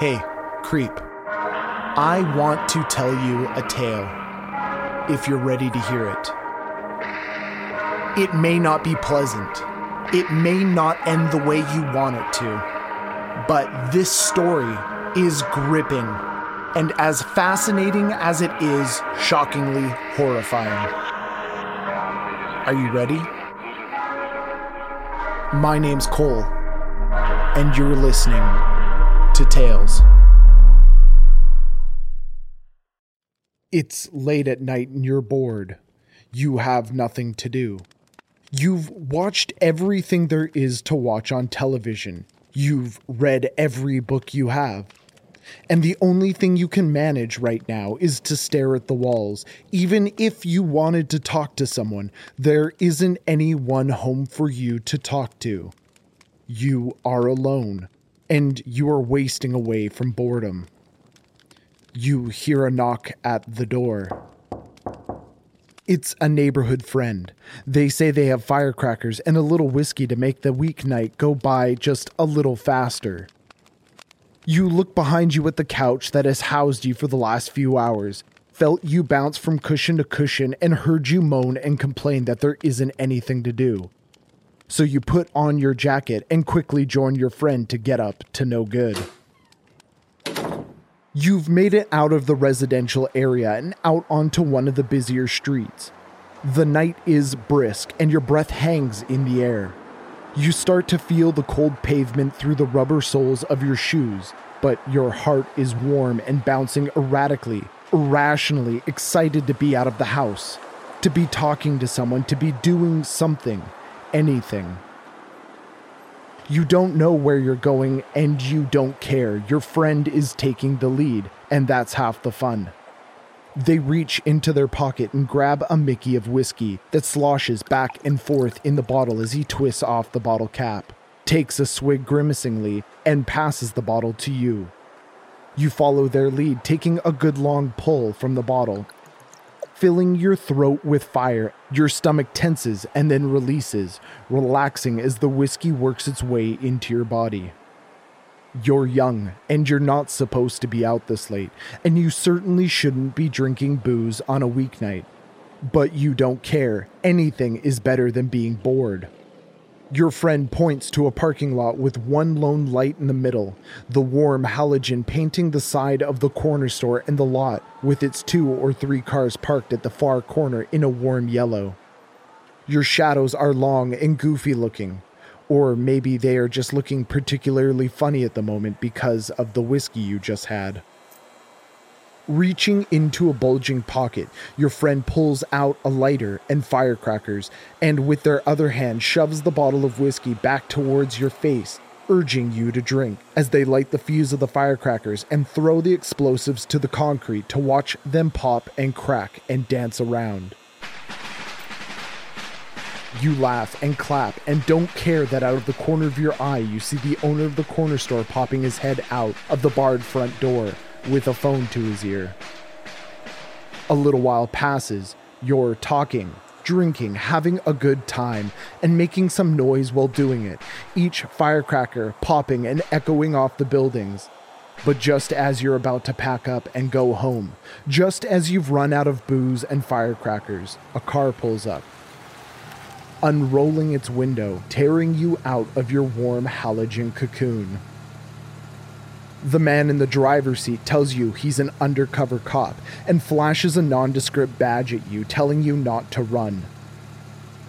Hey, creep. I want to tell you a tale. If you're ready to hear it. It may not be pleasant. It may not end the way you want it to. But this story is gripping and as fascinating as it is, shockingly horrifying. Are you ready? My name's Cole, and you're listening to Tales. It's late at night and you're bored. You have nothing to do. You've watched everything there is to watch on television. You've read every book you have. And the only thing you can manage right now is to stare at the walls. Even if you wanted to talk to someone, there isn't anyone home for you to talk to. You are alone, and you are wasting away from boredom. You hear a knock at the door. It's a neighborhood friend. They say they have firecrackers and a little whiskey to make the weeknight go by just a little faster. You look behind you at the couch that has housed you for the last few hours, felt you bounce from cushion to cushion, and heard you moan and complain that there isn't anything to do. So you put on your jacket and quickly join your friend to get up to no good. You've made it out of the residential area and out onto one of the busier streets. The night is brisk and your breath hangs in the air. You start to feel the cold pavement through the rubber soles of your shoes, but your heart is warm and bouncing erratically, irrationally excited to be out of the house, to be talking to someone, to be doing something, anything. You don't know where you're going and you don't care. Your friend is taking the lead, and that's half the fun. They reach into their pocket and grab a Mickey of whiskey that sloshes back and forth in the bottle as he twists off the bottle cap, takes a swig grimacingly, and passes the bottle to you. You follow their lead, taking a good long pull from the bottle. Filling your throat with fire, your stomach tenses and then releases, relaxing as the whiskey works its way into your body. You're young, and you're not supposed to be out this late, and you certainly shouldn't be drinking booze on a weeknight. But you don't care. Anything is better than being bored. Your friend points to a parking lot with one lone light in the middle, the warm halogen painting the side of the corner store and the lot, with its two or three cars parked at the far corner in a warm yellow. Your shadows are long and goofy looking, or maybe they are just looking particularly funny at the moment because of the whiskey you just had. Reaching into a bulging pocket, your friend pulls out a lighter and firecrackers, and with their other hand shoves the bottle of whiskey back towards your face, urging you to drink, as they light the fuse of the firecrackers and throw the explosives to the concrete to watch them pop and crack and dance around. You laugh and clap and don't care that out of the corner of your eye you see the owner of the corner store popping his head out of the barred front door with a phone to his ear. A little while passes, you're talking, drinking, having a good time, and making some noise while doing it, each firecracker popping and echoing off the buildings. But just as you're about to pack up and go home, just as you've run out of booze and firecrackers, a car pulls up unrolling its window, tearing you out of your warm halogen cocoon. The man in the driver's seat tells you he's an undercover cop and flashes a nondescript badge at you, telling you not to run.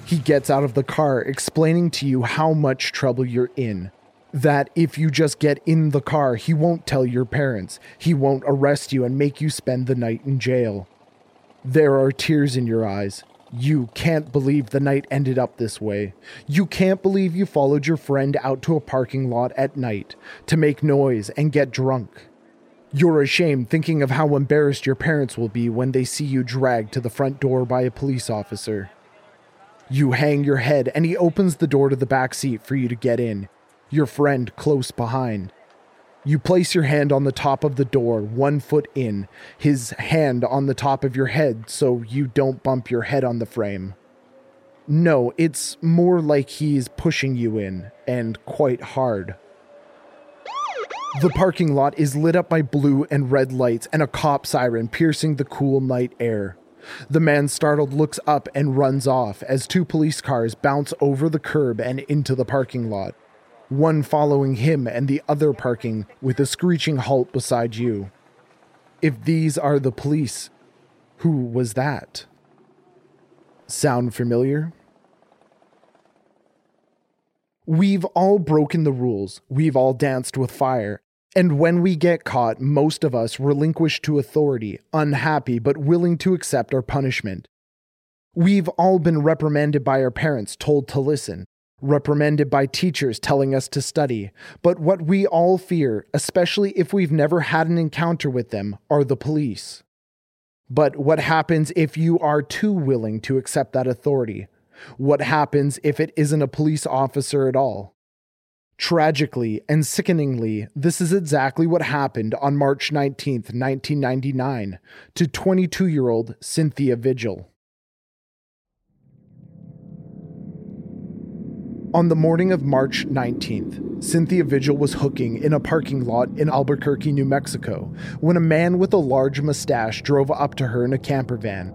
He gets out of the car, explaining to you how much trouble you're in. That if you just get in the car, he won't tell your parents. He won't arrest you and make you spend the night in jail. There are tears in your eyes. You can't believe the night ended up this way. You can't believe you followed your friend out to a parking lot at night to make noise and get drunk. You're ashamed thinking of how embarrassed your parents will be when they see you dragged to the front door by a police officer. You hang your head and he opens the door to the back seat for you to get in, your friend close behind. You place your hand on the top of the door, one foot in, his hand on the top of your head so you don't bump your head on the frame. No, it's more like he's pushing you in, and quite hard. The parking lot is lit up by blue and red lights and a cop siren piercing the cool night air. The man startled looks up and runs off as two police cars bounce over the curb and into the parking lot, one following him and the other parking with a screeching halt beside you. If these are the police, who was that? Sound familiar? We've all broken the rules, we've all danced with fire, and when we get caught, most of us relinquish to authority, unhappy but willing to accept our punishment. We've all been reprimanded by our parents, told to listen, reprimanded by teachers telling us to study. But what we all fear, especially if we've never had an encounter with them, are the police. But what happens if you are too willing to accept that authority? What happens if it isn't a police officer at all? Tragically and sickeningly, this is exactly what happened on March 19, 1999, to 22 year old Cynthia Vigil. On the morning of March 19th, Cynthia Vigil was hooking in a parking lot in Albuquerque, New Mexico, when a man with a large mustache drove up to her in a camper van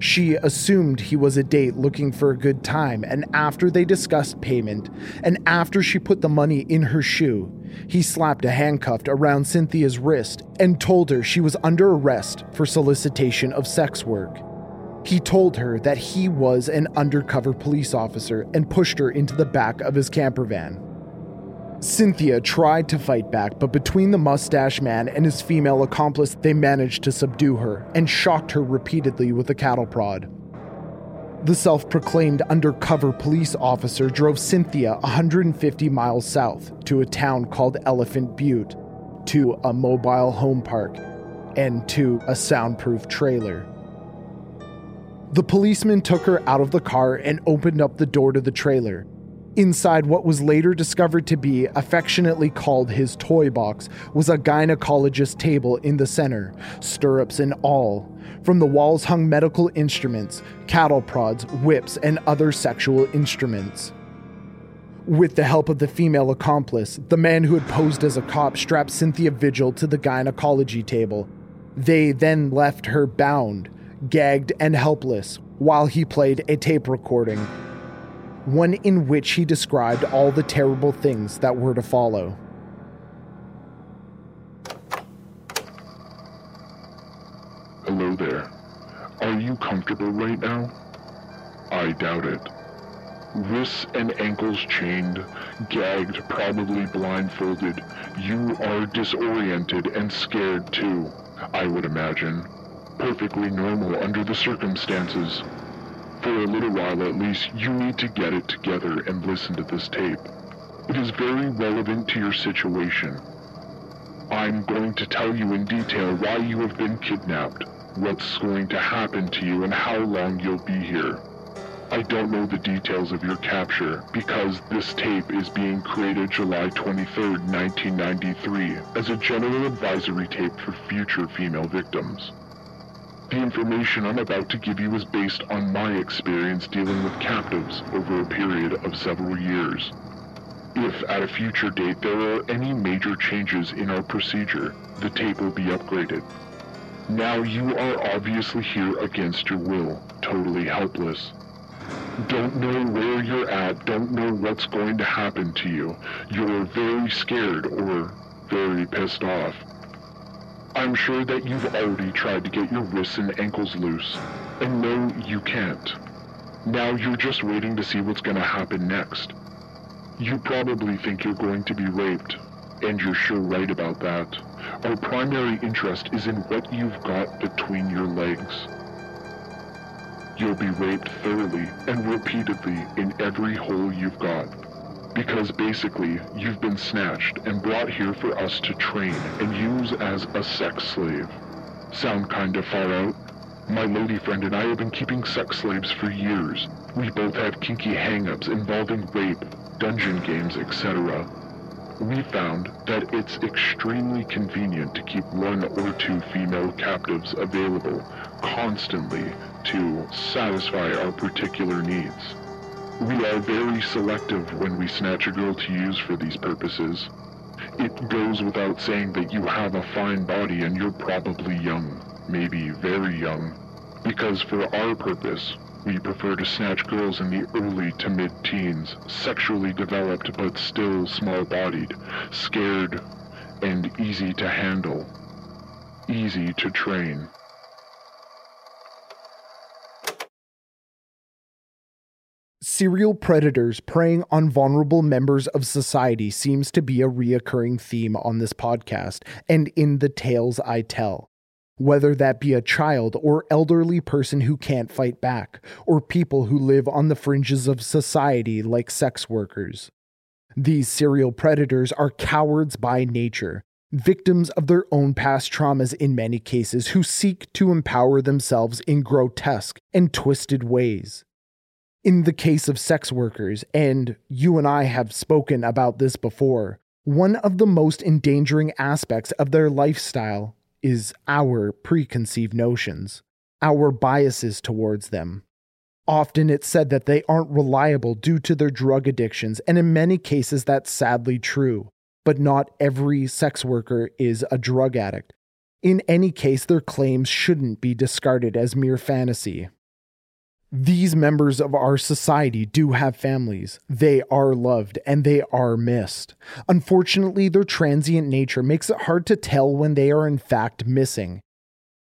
she assumed he was a date looking for a good time, and after they discussed payment, and after she put the money in her shoe, he slapped a handcuff around Cynthia's wrist and told her she was under arrest for solicitation of sex work. He told her that he was an undercover police officer and pushed her into the back of his camper van. Cynthia tried to fight back, but between the mustache man and his female accomplice, they managed to subdue her and shocked her repeatedly with a cattle prod. The self proclaimed undercover police officer drove Cynthia 150 miles south to a town called Elephant Butte, to a mobile home park, and to a soundproof trailer. The policeman took her out of the car and opened up the door to the trailer, Inside what was later discovered to be, affectionately called his toy box, was a gynecologist table in the center, stirrups and all. From the walls hung medical instruments, cattle prods, whips, and other sexual instruments. With the help of the female accomplice, the man who had posed as a cop strapped Cynthia Vigil to the gynecology table. They then left her bound, gagged, and helpless while he played a tape recording one in which he described all the terrible things that were to follow. Hello there. Are you comfortable right now? I doubt it. Wrists and ankles chained, gagged, probably blindfolded. You are disoriented and scared too, I would imagine. Perfectly normal under the circumstances. For a little while at least, you need to get it together and listen to this tape. It is very relevant to your situation. I'm going to tell you in detail why you have been kidnapped, what's going to happen to you, and how long you'll be here. I don't know the details of your capture because this tape is being created July 23, 1993 as a general advisory tape for future female victims. The information I'm about to give you is based on my experience dealing with captives over a period of several years. If at a future date there are any major changes in our procedure, the tape will be upgraded. Now you are obviously here against your will, totally helpless. Don't know where you're at, don't know what's going to happen to you. You're very scared or very pissed off. I'm sure that you've already tried to get your wrists and ankles loose. And no, you can't. Now you're just waiting to see what's gonna happen next. You probably think you're going to be raped, and you're sure right about that. Our primary interest is in what you've got between your legs. You'll be raped thoroughly and repeatedly in every hole you've got. Because basically, you've been snatched and brought here for us to train and use as a sex slave. Sound kinda far out? My lady friend and I have been keeping sex slaves for years. We both have kinky hang-ups involving rape, dungeon games, etc. We found that it's extremely convenient to keep one or two female captives available constantly to satisfy our particular needs. We are very selective when we snatch a girl to use for these purposes. It goes without saying that you have a fine body and you're probably young, maybe very young. Because for our purpose, we prefer to snatch girls in the early to mid-teens, sexually developed but still small-bodied, scared, and easy to handle. Easy to train. Serial predators preying on vulnerable members of society seems to be a reoccurring theme on this podcast and in the tales I tell. Whether that be a child or elderly person who can't fight back, or people who live on the fringes of society like sex workers. These serial predators are cowards by nature, victims of their own past traumas in many cases, who seek to empower themselves in grotesque and twisted ways in the case of sex workers, and you and I have spoken about this before, one of the most endangering aspects of their lifestyle is our preconceived notions, our biases towards them. Often it's said that they aren't reliable due to their drug addictions, and in many cases that's sadly true. But not every sex worker is a drug addict. In any case, their claims shouldn't be discarded as mere fantasy. These members of our society do have families. They are loved and they are missed. Unfortunately, their transient nature makes it hard to tell when they are in fact missing.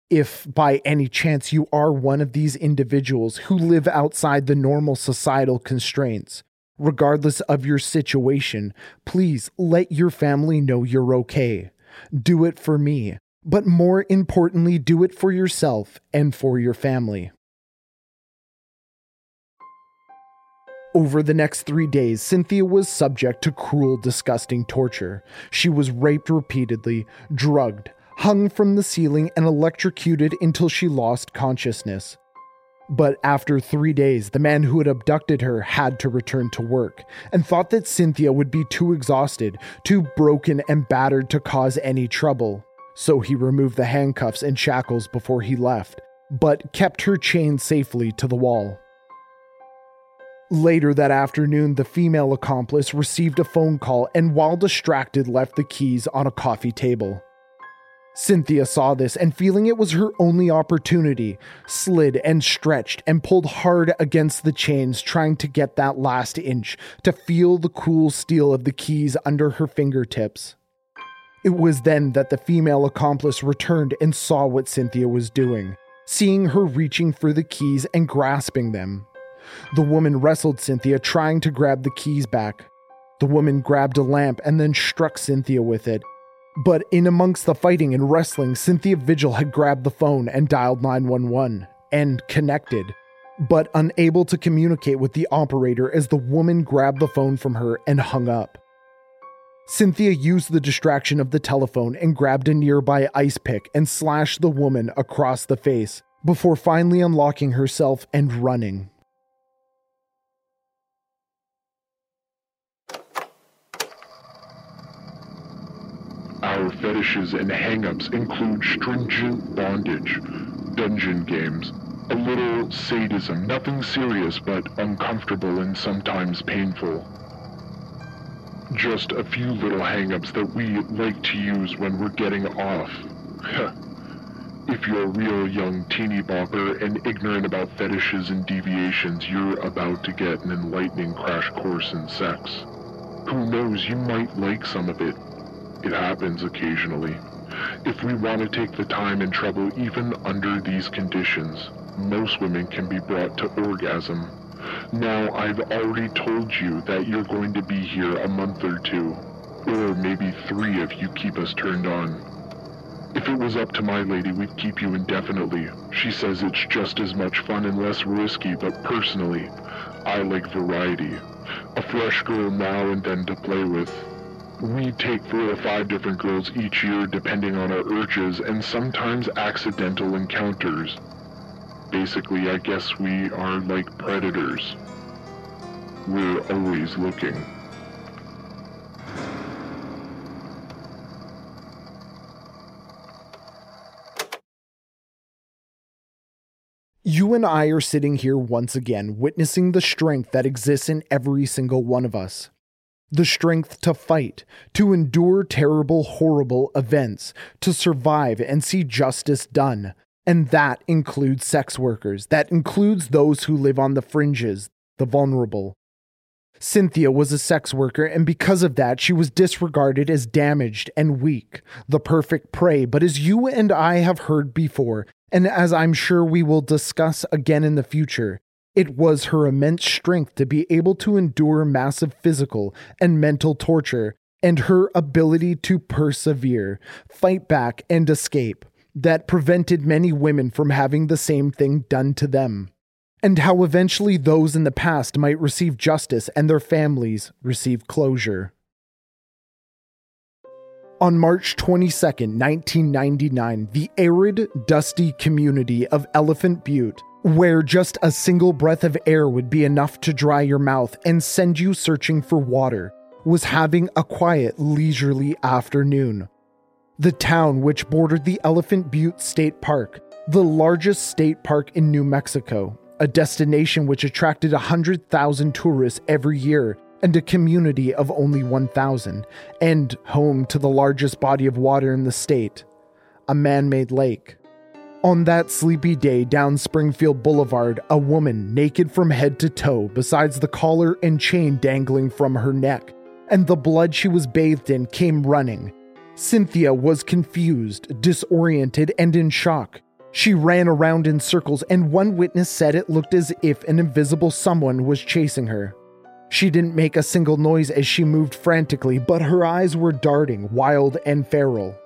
If by any chance you are one of these individuals who live outside the normal societal constraints, regardless of your situation, please let your family know you're okay. Do it for me, but more importantly, do it for yourself and for your family. Over the next three days, Cynthia was subject to cruel, disgusting torture. She was raped repeatedly, drugged, hung from the ceiling, and electrocuted until she lost consciousness. But after three days, the man who had abducted her had to return to work and thought that Cynthia would be too exhausted, too broken and battered to cause any trouble. So he removed the handcuffs and shackles before he left, but kept her chained safely to the wall. Later that afternoon, the female accomplice received a phone call and, while distracted, left the keys on a coffee table. Cynthia saw this and, feeling it was her only opportunity, slid and stretched and pulled hard against the chains, trying to get that last inch to feel the cool steel of the keys under her fingertips. It was then that the female accomplice returned and saw what Cynthia was doing, seeing her reaching for the keys and grasping them. The woman wrestled Cynthia, trying to grab the keys back. The woman grabbed a lamp and then struck Cynthia with it. But in amongst the fighting and wrestling, Cynthia Vigil had grabbed the phone and dialed 911 and connected, but unable to communicate with the operator as the woman grabbed the phone from her and hung up. Cynthia used the distraction of the telephone and grabbed a nearby ice pick and slashed the woman across the face before finally unlocking herself and running. Our fetishes and hangups include stringent bondage, dungeon games, a little sadism, nothing serious but uncomfortable and sometimes painful. Just a few little hangups that we like to use when we're getting off. if you're a real young teeny bopper and ignorant about fetishes and deviations, you're about to get an enlightening crash course in sex. Who knows, you might like some of it, it happens occasionally. If we want to take the time and trouble even under these conditions, most women can be brought to orgasm. Now, I've already told you that you're going to be here a month or two, or maybe three if you keep us turned on. If it was up to my lady, we'd keep you indefinitely. She says it's just as much fun and less risky, but personally, I like variety. A fresh girl now and then to play with, we take four or five different girls each year depending on our urges and sometimes accidental encounters. Basically, I guess we are like predators. We're always looking. You and I are sitting here once again, witnessing the strength that exists in every single one of us. The strength to fight, to endure terrible, horrible events, to survive and see justice done. And that includes sex workers. That includes those who live on the fringes, the vulnerable. Cynthia was a sex worker, and because of that, she was disregarded as damaged and weak, the perfect prey. But as you and I have heard before, and as I'm sure we will discuss again in the future, it was her immense strength to be able to endure massive physical and mental torture, and her ability to persevere, fight back, and escape that prevented many women from having the same thing done to them and how eventually those in the past might receive justice and their families receive closure. On March 22, 1999, the arid, dusty community of Elephant Butte, where just a single breath of air would be enough to dry your mouth and send you searching for water, was having a quiet, leisurely afternoon. The town, which bordered the Elephant Butte State Park, the largest state park in New Mexico, a destination which attracted 100,000 tourists every year and a community of only 1,000, and home to the largest body of water in the state, a man made lake. On that sleepy day down Springfield Boulevard, a woman, naked from head to toe, besides the collar and chain dangling from her neck, and the blood she was bathed in, came running. Cynthia was confused, disoriented, and in shock. She ran around in circles, and one witness said it looked as if an invisible someone was chasing her. She didn't make a single noise as she moved frantically, but her eyes were darting, wild and feral.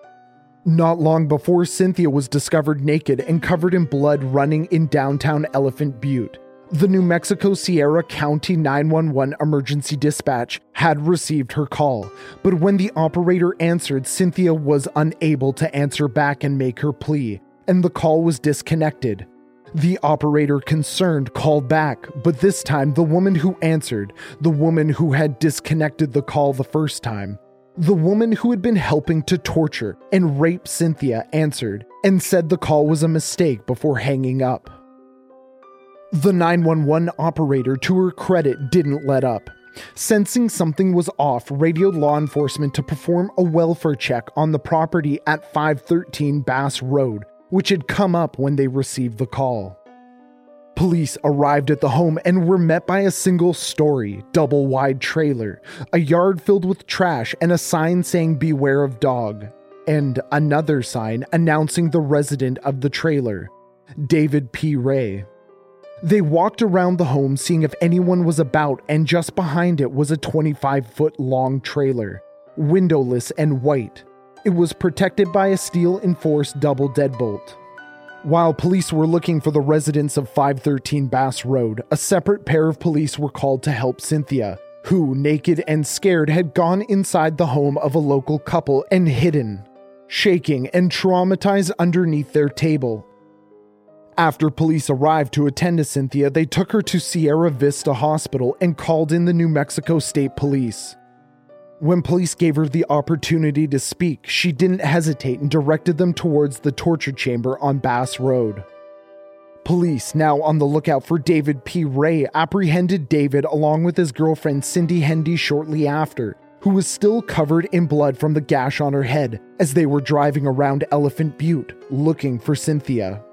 Not long before, Cynthia was discovered naked and covered in blood running in downtown Elephant Butte. The New Mexico Sierra County 911 emergency dispatch had received her call, but when the operator answered, Cynthia was unable to answer back and make her plea and the call was disconnected. The operator concerned called back, but this time the woman who answered, the woman who had disconnected the call the first time, the woman who had been helping to torture and rape Cynthia answered and said the call was a mistake before hanging up. The 911 operator, to her credit, didn't let up. Sensing something was off, radioed law enforcement to perform a welfare check on the property at 513 Bass Road which had come up when they received the call. Police arrived at the home and were met by a single story, double wide trailer, a yard filled with trash, and a sign saying Beware of Dog, and another sign announcing the resident of the trailer, David P. Ray. They walked around the home seeing if anyone was about, and just behind it was a 25 foot long trailer, windowless and white, it was protected by a steel enforced double deadbolt. While police were looking for the residents of 513 Bass Road, a separate pair of police were called to help Cynthia, who, naked and scared, had gone inside the home of a local couple and hidden, shaking and traumatized underneath their table. After police arrived to attend to Cynthia, they took her to Sierra Vista Hospital and called in the New Mexico State Police. When police gave her the opportunity to speak, she didn't hesitate and directed them towards the torture chamber on Bass Road. Police, now on the lookout for David P. Ray, apprehended David along with his girlfriend Cindy Hendy shortly after, who was still covered in blood from the gash on her head as they were driving around Elephant Butte looking for Cynthia.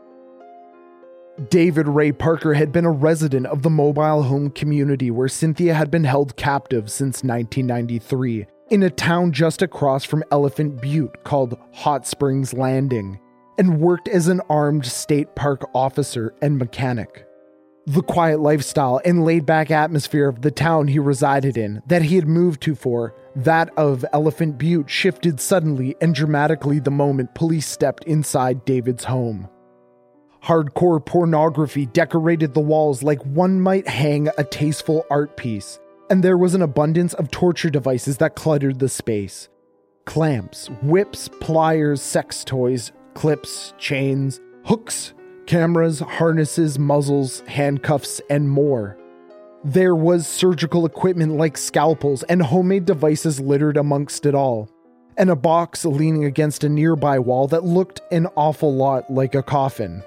David Ray Parker had been a resident of the mobile home community where Cynthia had been held captive since 1993, in a town just across from Elephant Butte called Hot Springs Landing, and worked as an armed state park officer and mechanic. The quiet lifestyle and laid back atmosphere of the town he resided in, that he had moved to for, that of Elephant Butte, shifted suddenly and dramatically the moment police stepped inside David's home. Hardcore pornography decorated the walls like one might hang a tasteful art piece, and there was an abundance of torture devices that cluttered the space clamps, whips, pliers, sex toys, clips, chains, hooks, cameras, harnesses, muzzles, handcuffs, and more. There was surgical equipment like scalpels and homemade devices littered amongst it all, and a box leaning against a nearby wall that looked an awful lot like a coffin.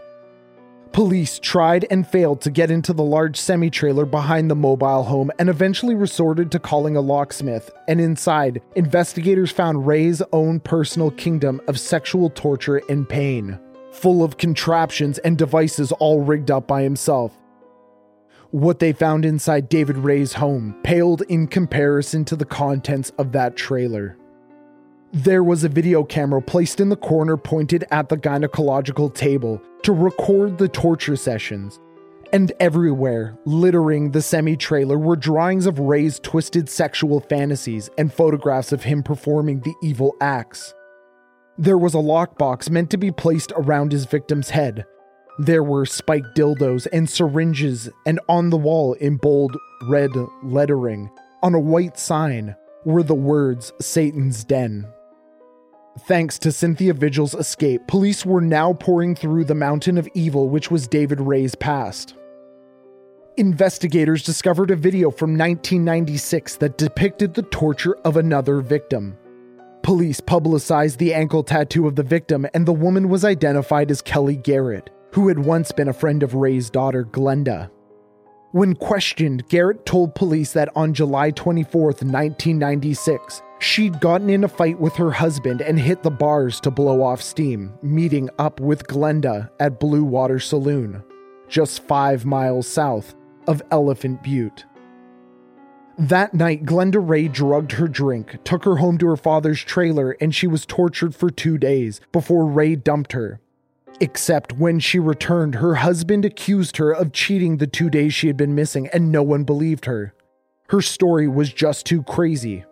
Police tried and failed to get into the large semi trailer behind the mobile home and eventually resorted to calling a locksmith. And inside, investigators found Ray's own personal kingdom of sexual torture and pain, full of contraptions and devices all rigged up by himself. What they found inside David Ray's home paled in comparison to the contents of that trailer. There was a video camera placed in the corner pointed at the gynecological table to record the torture sessions. And everywhere, littering the semi trailer, were drawings of Ray's twisted sexual fantasies and photographs of him performing the evil acts. There was a lockbox meant to be placed around his victim's head. There were spiked dildos and syringes, and on the wall in bold red lettering, on a white sign, were the words Satan's Den. Thanks to Cynthia Vigil's escape, police were now pouring through the mountain of evil which was David Ray's past. Investigators discovered a video from 1996 that depicted the torture of another victim. Police publicized the ankle tattoo of the victim, and the woman was identified as Kelly Garrett, who had once been a friend of Ray's daughter, Glenda. When questioned, Garrett told police that on July 24, 1996, she'd gotten in a fight with her husband and hit the bars to blow off steam, meeting up with Glenda at Blue Water Saloon, just five miles south of Elephant Butte. That night, Glenda Ray drugged her drink, took her home to her father's trailer, and she was tortured for two days before Ray dumped her, Except when she returned, her husband accused her of cheating the two days she had been missing, and no one believed her. Her story was just too crazy.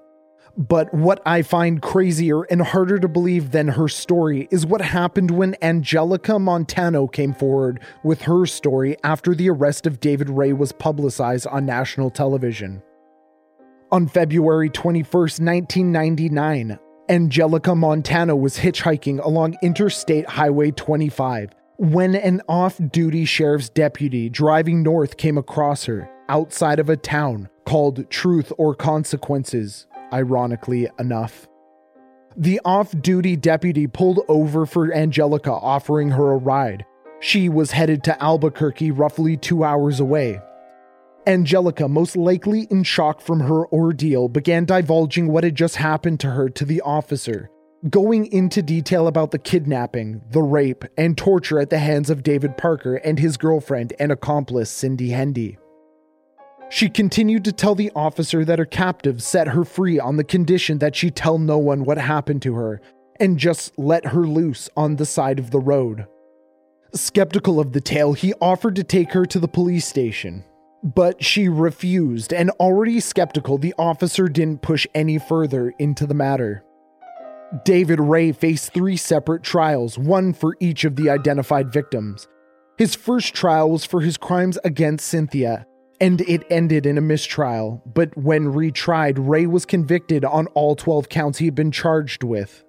But what I find crazier and harder to believe than her story is what happened when Angelica Montano came forward with her story after the arrest of David Ray was publicized on national television. On February 21, 1999, Angelica Montano was hitchhiking along Interstate Highway 25 when an off duty sheriff's deputy driving north came across her outside of a town called Truth or Consequences, ironically enough. The off duty deputy pulled over for Angelica, offering her a ride. She was headed to Albuquerque, roughly two hours away. Angelica, most likely in shock from her ordeal, began divulging what had just happened to her to the officer, going into detail about the kidnapping, the rape, and torture at the hands of David Parker and his girlfriend and accomplice, Cindy Hendy. She continued to tell the officer that her captive set her free on the condition that she tell no one what happened to her and just let her loose on the side of the road. Skeptical of the tale, he offered to take her to the police station, but she refused, and already skeptical, the officer didn't push any further into the matter. David Ray faced three separate trials, one for each of the identified victims. His first trial was for his crimes against Cynthia, and it ended in a mistrial, but when retried, Ray was convicted on all 12 counts he had been charged with.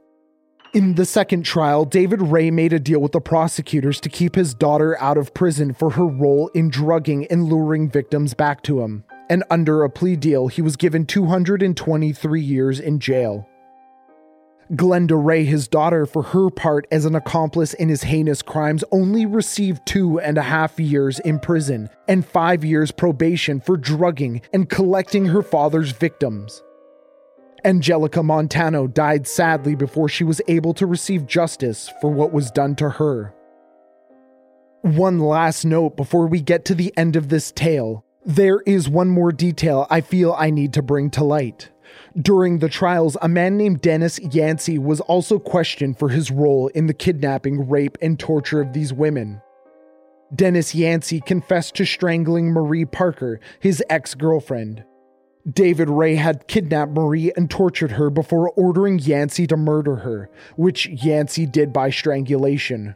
In the second trial, David Ray made a deal with the prosecutors to keep his daughter out of prison for her role in drugging and luring victims back to him. And under a plea deal, he was given 223 years in jail. Glenda Ray, his daughter, for her part as an accomplice in his heinous crimes, only received two and a half years in prison and five years probation for drugging and collecting her father's victims. Angelica Montano died sadly before she was able to receive justice for what was done to her. One last note before we get to the end of this tale. There is one more detail I feel I need to bring to light. During the trials, a man named Dennis Yancey was also questioned for his role in the kidnapping, rape, and torture of these women. Dennis Yancey confessed to strangling Marie Parker, his ex girlfriend. David Ray had kidnapped Marie and tortured her before ordering Yancey to murder her, which Yancey did by strangulation.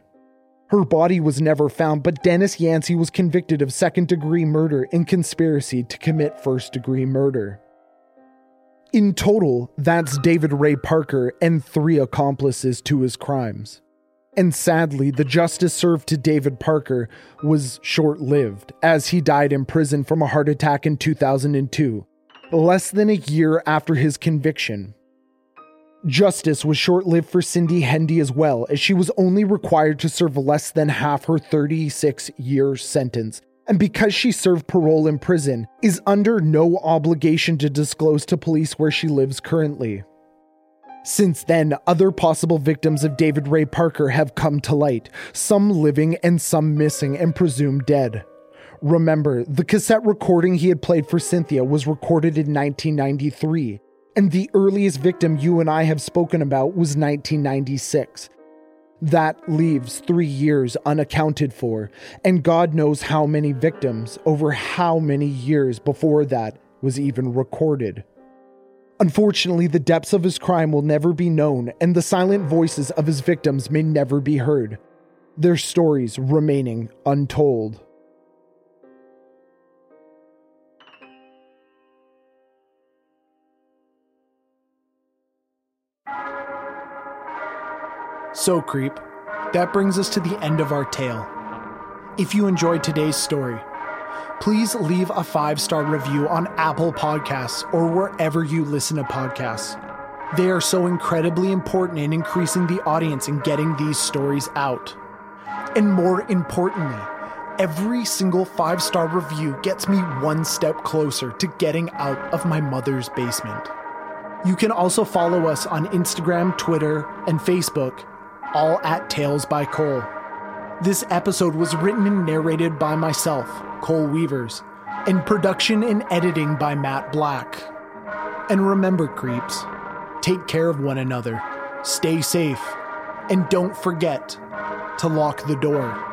Her body was never found, but Dennis Yancey was convicted of second degree murder and conspiracy to commit first degree murder. In total, that's David Ray Parker and three accomplices to his crimes. And sadly, the justice served to David Parker was short lived, as he died in prison from a heart attack in 2002, less than a year after his conviction. Justice was short lived for Cindy Hendy as well, as she was only required to serve less than half her 36 year sentence. And because she served parole in prison, is under no obligation to disclose to police where she lives currently. Since then, other possible victims of David Ray Parker have come to light, some living and some missing and presumed dead. Remember, the cassette recording he had played for Cynthia was recorded in 1993, and the earliest victim you and I have spoken about was 1996. That leaves three years unaccounted for, and God knows how many victims over how many years before that was even recorded. Unfortunately, the depths of his crime will never be known, and the silent voices of his victims may never be heard, their stories remaining untold. So, Creep, that brings us to the end of our tale. If you enjoyed today's story, please leave a five star review on Apple Podcasts or wherever you listen to podcasts. They are so incredibly important in increasing the audience and getting these stories out. And more importantly, every single five star review gets me one step closer to getting out of my mother's basement. You can also follow us on Instagram, Twitter, and Facebook all at Tales by Cole. This episode was written and narrated by myself, Cole Weavers, and production and editing by Matt Black. And remember, creeps, take care of one another, stay safe, and don't forget to lock the door.